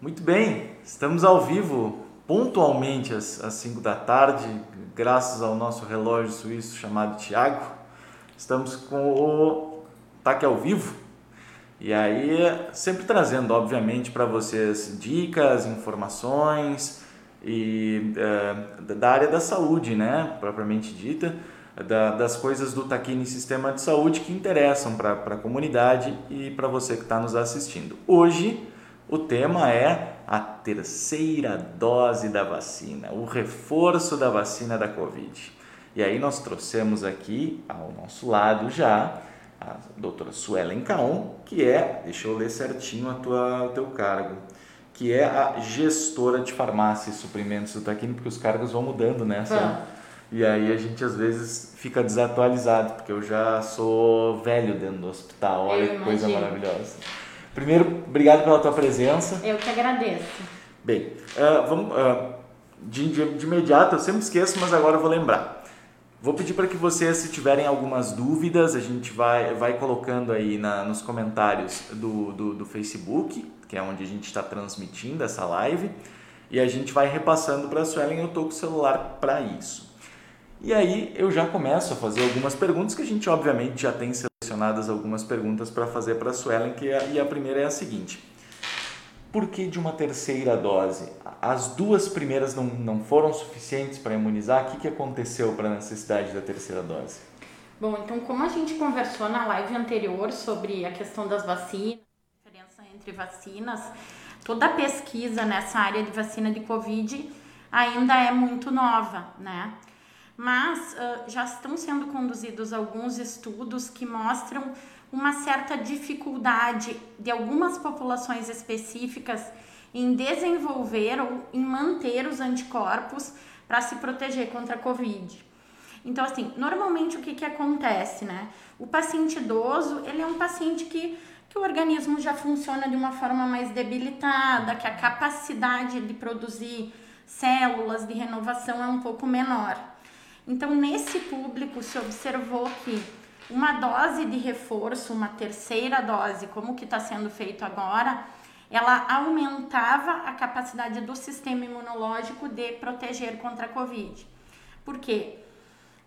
Muito bem, estamos ao vivo pontualmente às 5 da tarde, graças ao nosso relógio suíço chamado Tiago. Estamos com o Taque ao Vivo e aí sempre trazendo, obviamente, para vocês dicas, informações e é, da área da saúde, né, propriamente dita, da, das coisas do Taquini Sistema de Saúde que interessam para a comunidade e para você que está nos assistindo. Hoje o tema é a terceira dose da vacina, o reforço da vacina da Covid. E aí nós trouxemos aqui ao nosso lado já a doutora Suelen Caon, que é, deixa eu ler certinho a tua, o teu cargo, que é a gestora de farmácia e suprimentos do Taquini, porque os cargos vão mudando, né? E aí a gente às vezes fica desatualizado, porque eu já sou velho dentro do hospital, olha que coisa maravilhosa. Primeiro, obrigado pela tua presença. Eu que agradeço. Bem, uh, vamos, uh, de, de, de, imediato, eu sempre esqueço, mas agora eu vou lembrar. Vou pedir para que vocês, se tiverem algumas dúvidas, a gente vai, vai colocando aí na, nos comentários do, do, do Facebook, que é onde a gente está transmitindo essa live, e a gente vai repassando para a Suelen. Eu estou com o celular para isso. E aí eu já começo a fazer algumas perguntas que a gente, obviamente, já tem selecionadas algumas perguntas para fazer para a Suelen, que é, e a primeira é a seguinte. Por que de uma terceira dose? As duas primeiras não, não foram suficientes para imunizar? O que, que aconteceu para a necessidade da terceira dose? Bom, então como a gente conversou na live anterior sobre a questão das vacinas, a diferença entre vacinas, toda a pesquisa nessa área de vacina de Covid ainda é muito nova, né? Mas uh, já estão sendo conduzidos alguns estudos que mostram uma certa dificuldade de algumas populações específicas em desenvolver ou em manter os anticorpos para se proteger contra a Covid. Então, assim, normalmente o que, que acontece, né? O paciente idoso, ele é um paciente que, que o organismo já funciona de uma forma mais debilitada, que a capacidade de produzir células de renovação é um pouco menor. Então, nesse público, se observou que uma dose de reforço, uma terceira dose, como que está sendo feito agora, ela aumentava a capacidade do sistema imunológico de proteger contra a Covid. Por quê?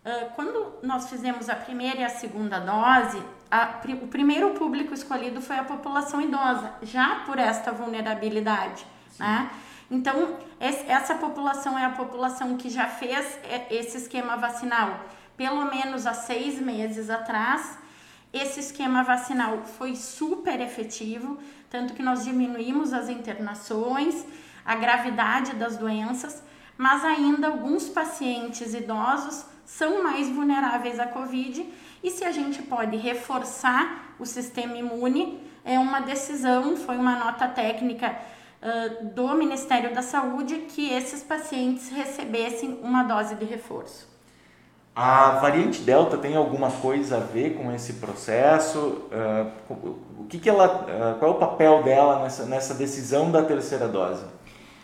Uh, quando nós fizemos a primeira e a segunda dose, a, o primeiro público escolhido foi a população idosa, já por esta vulnerabilidade, Sim. né? Então, essa população é a população que já fez esse esquema vacinal pelo menos há seis meses atrás. Esse esquema vacinal foi super efetivo, tanto que nós diminuímos as internações, a gravidade das doenças, mas ainda alguns pacientes idosos são mais vulneráveis à Covid e se a gente pode reforçar o sistema imune, é uma decisão, foi uma nota técnica do Ministério da Saúde que esses pacientes recebessem uma dose de reforço. A variante Delta tem alguma coisa a ver com esse processo? Uh, o que, que ela, uh, qual é o papel dela nessa, nessa decisão da terceira dose?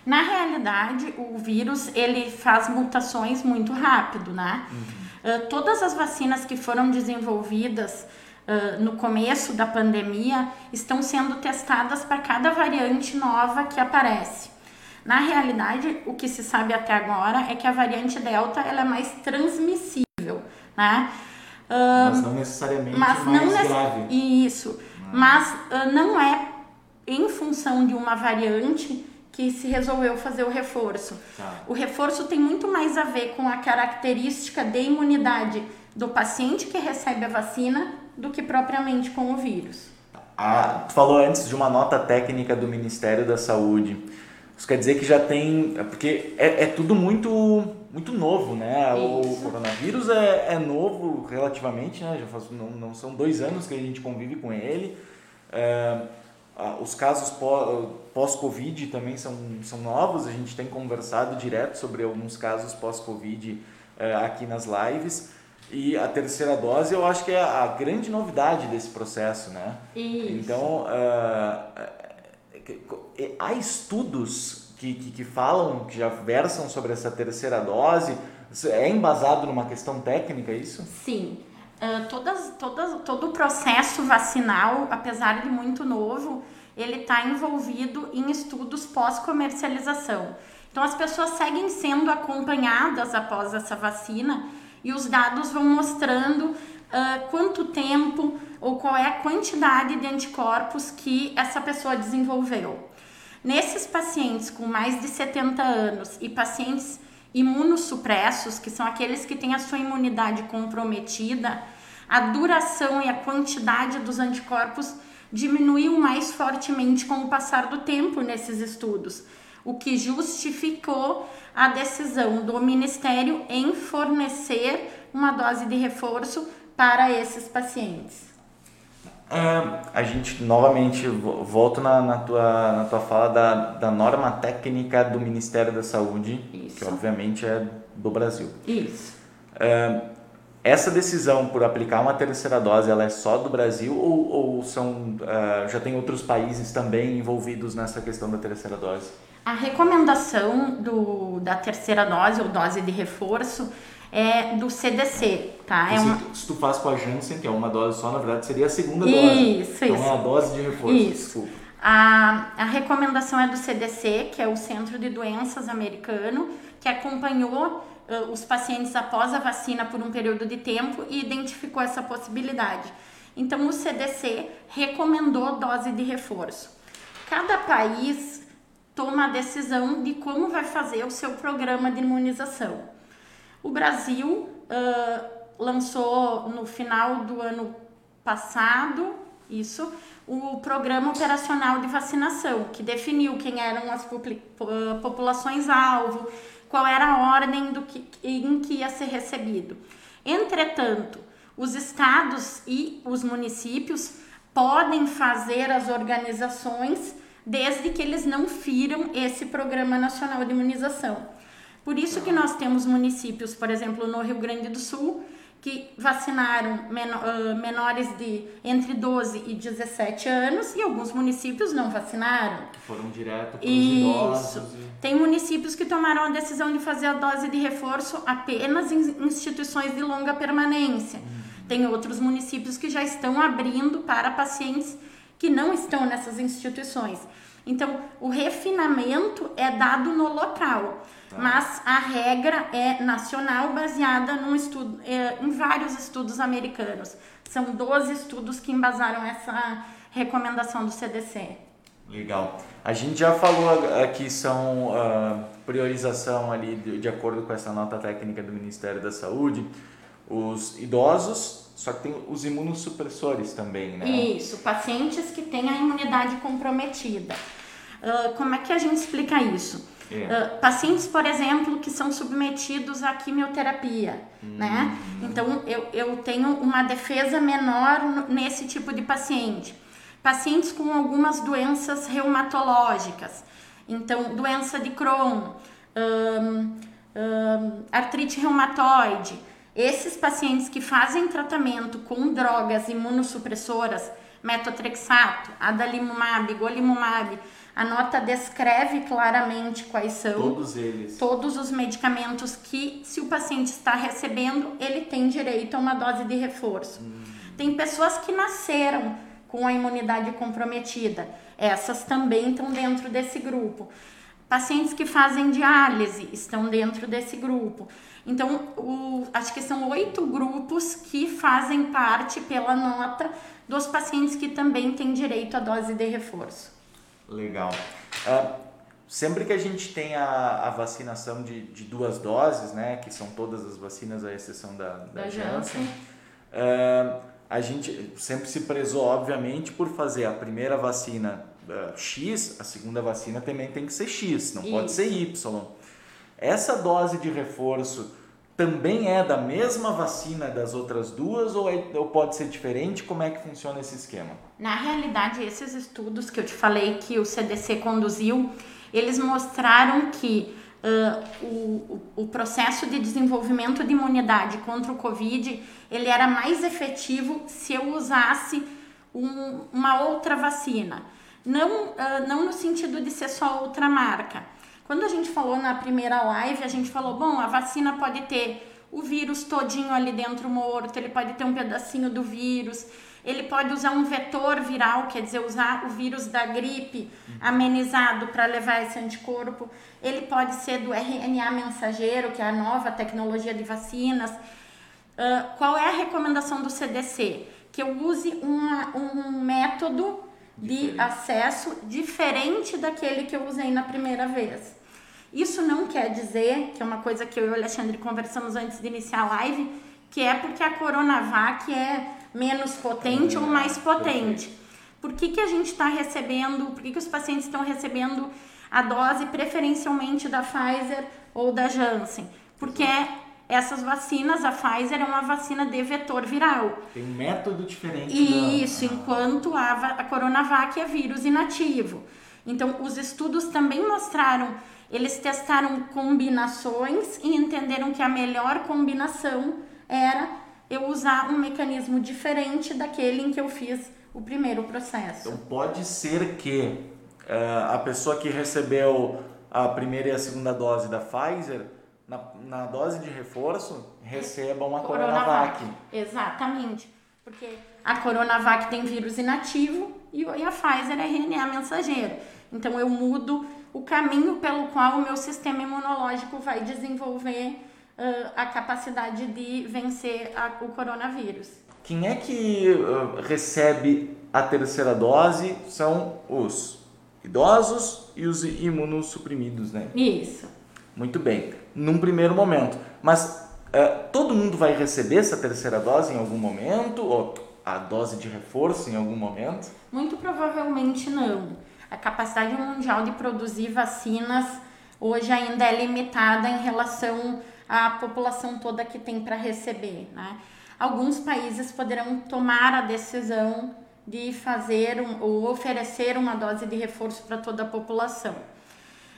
Na realidade, o vírus ele faz mutações muito rápido, né? Uhum. Uh, todas as vacinas que foram desenvolvidas uh, no começo da pandemia estão sendo testadas para cada variante nova que aparece. Na realidade, o que se sabe até agora é que a variante Delta ela é mais transmissível, né? Uh, mas não necessariamente mas mais não nece grave. Isso, ah. mas uh, não é em função de uma variante que se resolveu fazer o reforço. Tá. O reforço tem muito mais a ver com a característica de imunidade do paciente que recebe a vacina do que propriamente com o vírus. Ah, tu falou antes de uma nota técnica do Ministério da Saúde. Isso quer dizer que já tem. É porque é, é tudo muito, muito novo, né? Isso. O coronavírus é, é novo relativamente, né? Já faz, não, não são dois anos que a gente convive com ele. É, os casos pós-Covid também são, são novos, a gente tem conversado direto sobre alguns casos pós-Covid é, aqui nas lives. E a terceira dose eu acho que é a grande novidade desse processo, né? Isso. Então, uh, há estudos que, que, que, falam, que já versam sobre essa terceira dose. É embasado numa questão técnica isso? Sim. Uh, todas, todas, todo o processo vacinal, apesar de muito novo, ele está envolvido em estudos pós-comercialização. Então as pessoas seguem sendo acompanhadas após essa vacina e os dados vão mostrando uh, quanto tempo ou qual é a quantidade de anticorpos que essa pessoa desenvolveu. Nesses pacientes com mais de 70 anos e pacientes imunossupressos, que são aqueles que têm a sua imunidade comprometida, a duração e a quantidade dos anticorpos diminuiu mais fortemente com o passar do tempo nesses estudos, o que justificou a decisão do Ministério em fornecer uma dose de reforço para esses pacientes. A gente novamente volto na, na, tua, na tua fala da, da norma técnica do Ministério da Saúde, Isso. que obviamente é do Brasil. Isso. Uh, essa decisão por aplicar uma terceira dose, ela é só do Brasil ou, ou são, uh, já tem outros países também envolvidos nessa questão da terceira dose? A recomendação do, da terceira dose ou dose de reforço é do CDC, tá? É se, uma... se tu faz com a Janssen, que é uma dose só, na verdade seria a segunda dose. Isso, então isso. é a dose de reforço. Isso. A, a recomendação é do CDC, que é o Centro de Doenças americano, que acompanhou os pacientes após a vacina por um período de tempo e identificou essa possibilidade. Então, o CDC recomendou dose de reforço. Cada país toma a decisão de como vai fazer o seu programa de imunização. O Brasil uh, lançou no final do ano passado, isso, o Programa Operacional de Vacinação, que definiu quem eram as populações-alvo, qual era a ordem do que, em que ia ser recebido. Entretanto, os estados e os municípios podem fazer as organizações desde que eles não firam esse Programa Nacional de Imunização. Por isso que nós temos municípios, por exemplo, no Rio Grande do Sul, que vacinaram menores de entre 12 e 17 anos e alguns municípios não vacinaram. Foram direto para os idosos. E... Tem municípios que tomaram a decisão de fazer a dose de reforço apenas em instituições de longa permanência. Uhum. Tem outros municípios que já estão abrindo para pacientes que não estão nessas instituições. Então, o refinamento é dado no local. Tá. Mas a regra é nacional, baseada num estudo, é, em vários estudos americanos. São 12 estudos que embasaram essa recomendação do CDC. Legal. A gente já falou aqui são uh, priorização ali de, de, acordo com essa nota técnica do Ministério da Saúde, os idosos, só que tem os imunossupressores também, né? Isso, pacientes que têm a imunidade comprometida. Uh, como é que a gente explica isso? É. Uh, pacientes, por exemplo, que são submetidos à quimioterapia, hum. né? Então, eu, eu tenho uma defesa menor nesse tipo de paciente. Pacientes com algumas doenças reumatológicas, então, doença de Crohn, um, um, artrite reumatoide. Esses pacientes que fazem tratamento com drogas imunossupressoras, metotrexato, adalimumab, golimumab, a nota descreve claramente quais são todos eles. Todos os medicamentos que, se o paciente está recebendo, ele tem direito a uma dose de reforço. Hum. Tem pessoas que nasceram com a imunidade comprometida. Essas também estão dentro desse grupo. Pacientes que fazem diálise estão dentro desse grupo. Então, o, acho que são oito grupos que fazem parte pela nota dos pacientes que também têm direito à dose de reforço. Legal. Uh, sempre que a gente tem a, a vacinação de, de duas doses, né, que são todas as vacinas, à exceção da, da, da Janssen, uh, a gente sempre se prezou, obviamente, por fazer a primeira vacina uh, X, a segunda vacina também tem que ser X, não Isso. pode ser Y. Essa dose de reforço também é da mesma vacina das outras duas ou, é, ou pode ser diferente? Como é que funciona esse esquema? Na realidade, esses estudos que eu te falei que o CDC conduziu, eles mostraram que uh, o, o processo de desenvolvimento de imunidade contra o Covid ele era mais efetivo se eu usasse um, uma outra vacina. Não, uh, não no sentido de ser só outra marca quando a gente falou na primeira live, a gente falou, bom, a vacina pode ter o vírus todinho ali dentro morto, ele pode ter um pedacinho do vírus. Ele pode usar um vetor viral, quer dizer, usar o vírus da gripe amenizado para levar esse anticorpo. Ele pode ser do RNA mensageiro, que é a nova tecnologia de vacinas. Uh, qual é a recomendação do CDC? Que eu use uma, um método de diferente. acesso diferente daquele que eu usei na primeira vez. Isso não quer dizer, que é uma coisa que eu e o Alexandre conversamos antes de iniciar a live, que é porque a Coronavac é menos potente é, ou mais potente. Por que, que a gente está recebendo, por que, que os pacientes estão recebendo a dose preferencialmente da Pfizer ou da Janssen? Porque essas vacinas, a Pfizer é uma vacina de vetor viral. Tem um método diferente. Isso, enquanto a, a Coronavac é vírus inativo. Então, os estudos também mostraram, eles testaram combinações e entenderam que a melhor combinação era eu usar um mecanismo diferente daquele em que eu fiz o primeiro processo. Então, pode ser que uh, a pessoa que recebeu a primeira e a segunda dose da Pfizer na, na dose de reforço, recebam a Coronavac. Coronavac. Exatamente. Porque a Coronavac tem vírus inativo e a Pfizer é RNA mensageiro. Então eu mudo o caminho pelo qual o meu sistema imunológico vai desenvolver uh, a capacidade de vencer a, o coronavírus. Quem é que uh, recebe a terceira dose são os idosos e os imunossuprimidos, né? Isso. Muito bem, num primeiro momento. Mas uh, todo mundo vai receber essa terceira dose em algum momento? Ou a dose de reforço em algum momento? Muito provavelmente não. A capacidade mundial de produzir vacinas hoje ainda é limitada em relação à população toda que tem para receber. Né? Alguns países poderão tomar a decisão de fazer um, ou oferecer uma dose de reforço para toda a população.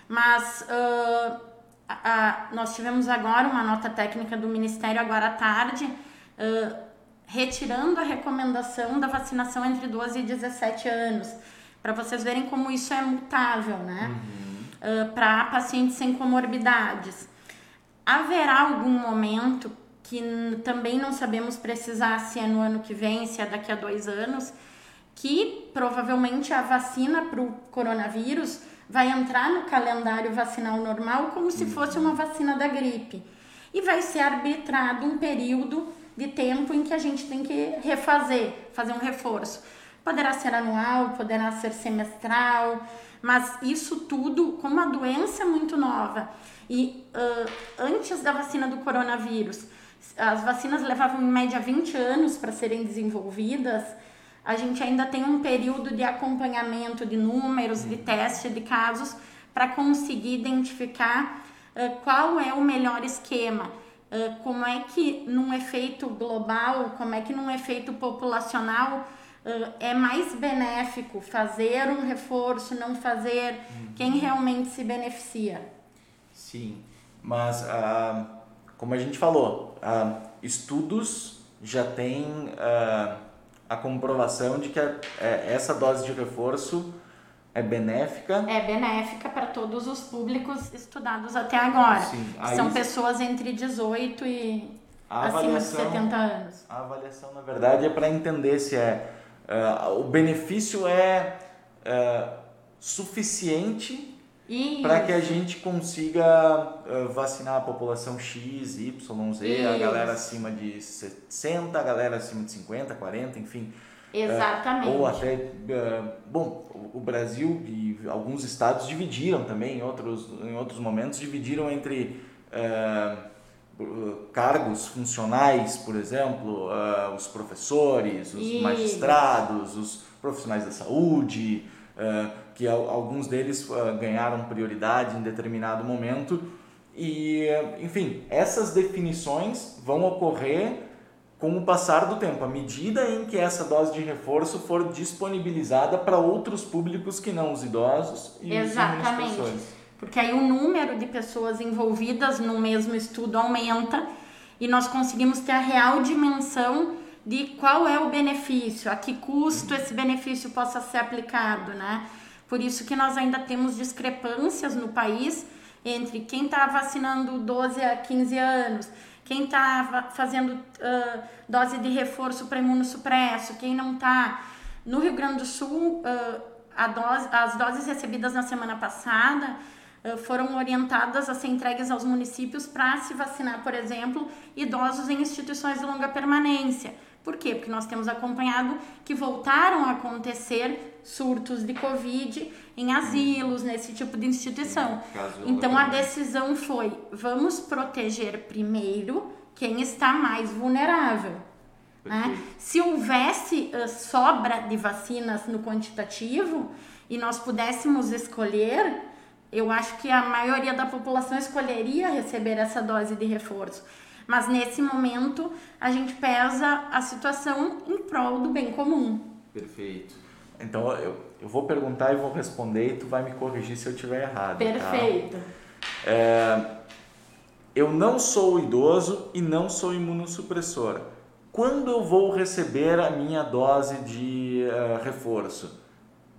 Mas uh, a, nós tivemos agora uma nota técnica do Ministério agora à tarde, uh, retirando a recomendação da vacinação entre 12 e 17 anos, para vocês verem como isso é mutável, né? Uhum. Uh, para pacientes sem comorbidades. Haverá algum momento que também não sabemos precisar se é no ano que vem, se é daqui a dois anos, que provavelmente a vacina para o coronavírus vai entrar no calendário vacinal normal como se fosse uma vacina da gripe. E vai ser arbitrado um período de tempo em que a gente tem que refazer, fazer um reforço. Poderá ser anual, poderá ser semestral, mas isso tudo, como a doença muito nova e uh, antes da vacina do coronavírus, as vacinas levavam em média 20 anos para serem desenvolvidas a gente ainda tem um período de acompanhamento de números, de teste de casos, para conseguir identificar uh, qual é o melhor esquema. Uh, como é que num efeito global, como é que num efeito populacional é mais benéfico fazer um reforço, não fazer, uhum. quem realmente se beneficia. Sim, mas uh, como a gente falou, estudos já têm a comprovação de que a, é, essa dose de reforço é benéfica. É benéfica para todos os públicos estudados até agora. Sim, São pessoas entre 18 e acima de 70 anos. A avaliação, na verdade, é para entender se é uh, o benefício é uh, suficiente para que a gente consiga uh, vacinar a população X, Y, Z, Isso. a galera acima de 60, a galera acima de 50, 40, enfim. Exatamente. Uh, ou até, bom, o Brasil e alguns estados dividiram também, em outros, em outros momentos, dividiram entre cargos funcionais, por exemplo, os professores, os Isso. magistrados, os profissionais da saúde, uh, que alguns deles uh, ganharam prioridade em determinado momento. E, enfim, essas definições vão ocorrer com o passar do tempo, à medida em que essa dose de reforço for disponibilizada para outros públicos que não os idosos e Exatamente. os Porque aí o número de pessoas envolvidas no mesmo estudo aumenta e nós conseguimos ter a real dimensão de qual é o benefício, a que custo esse benefício possa ser aplicado, né? Por isso que nós ainda temos discrepâncias no país entre quem está vacinando 12 a 15 anos, quem está fazendo uh, dose de reforço para imunossupresso, quem não está. No Rio Grande do Sul, uh, dose, as doses recebidas na semana passada foram orientadas a ser entregues aos municípios para se vacinar, por exemplo, idosos em instituições de longa permanência. Por quê? Porque nós temos acompanhado que voltaram a acontecer surtos de Covid em asilos, nesse tipo de instituição. Então a decisão foi: vamos proteger primeiro quem está mais vulnerável. Né? Se houvesse uh, sobra de vacinas no quantitativo e nós pudéssemos escolher, eu acho que a maioria da população escolheria receber essa dose de reforço. Mas nesse momento a gente pesa a situação em prol do bem comum. Perfeito. Então eu, eu vou perguntar e vou responder e tu vai me corrigir se eu estiver errado. Tá? Perfeito. Tá? É, eu não sou idoso e não sou imunossupressor. Quando eu vou receber a minha dose de uh, reforço?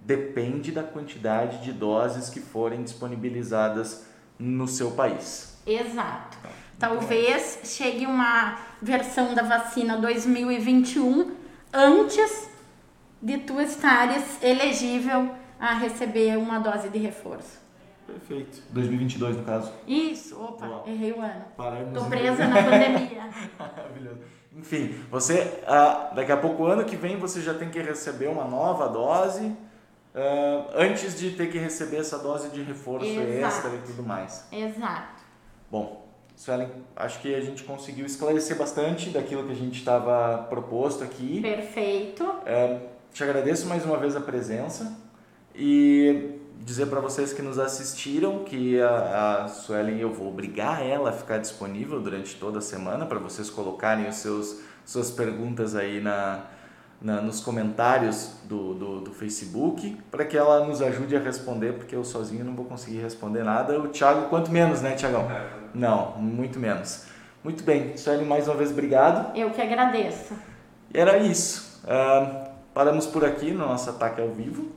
Depende da quantidade de doses que forem disponibilizadas no seu país. Exato. Talvez chegue uma versão da vacina 2021 antes de tu estares elegível a receber uma dose de reforço. Perfeito. 2022, no caso. Isso, opa, Uau. errei o ano. Paramos Tô presa na pandemia. Maravilhoso. Enfim, você, ah, daqui a pouco, ano que vem, você já tem que receber uma nova dose ah, antes de ter que receber essa dose de reforço Exato. extra e tudo mais. Exato. Bom, Suelen, acho que a gente conseguiu esclarecer bastante daquilo que a gente estava proposto aqui. Perfeito. É, te agradeço mais uma vez a presença e dizer para vocês que nos assistiram que a, a Suelen eu vou obrigar ela a ficar disponível durante toda a semana para vocês colocarem os seus suas perguntas aí na, na, nos comentários do, do, do Facebook para que ela nos ajude a responder, porque eu sozinho não vou conseguir responder nada. O Thiago, quanto menos, né, Tiagão? É. Não, muito menos. Muito bem, Sueli, mais uma vez obrigado. Eu que agradeço. E era isso. Uh, paramos por aqui no nosso ataque ao vivo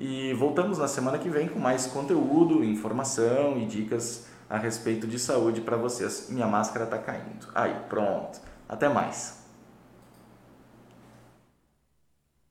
e voltamos na semana que vem com mais conteúdo, informação e dicas a respeito de saúde para vocês. Minha máscara está caindo. Aí, pronto. Até mais.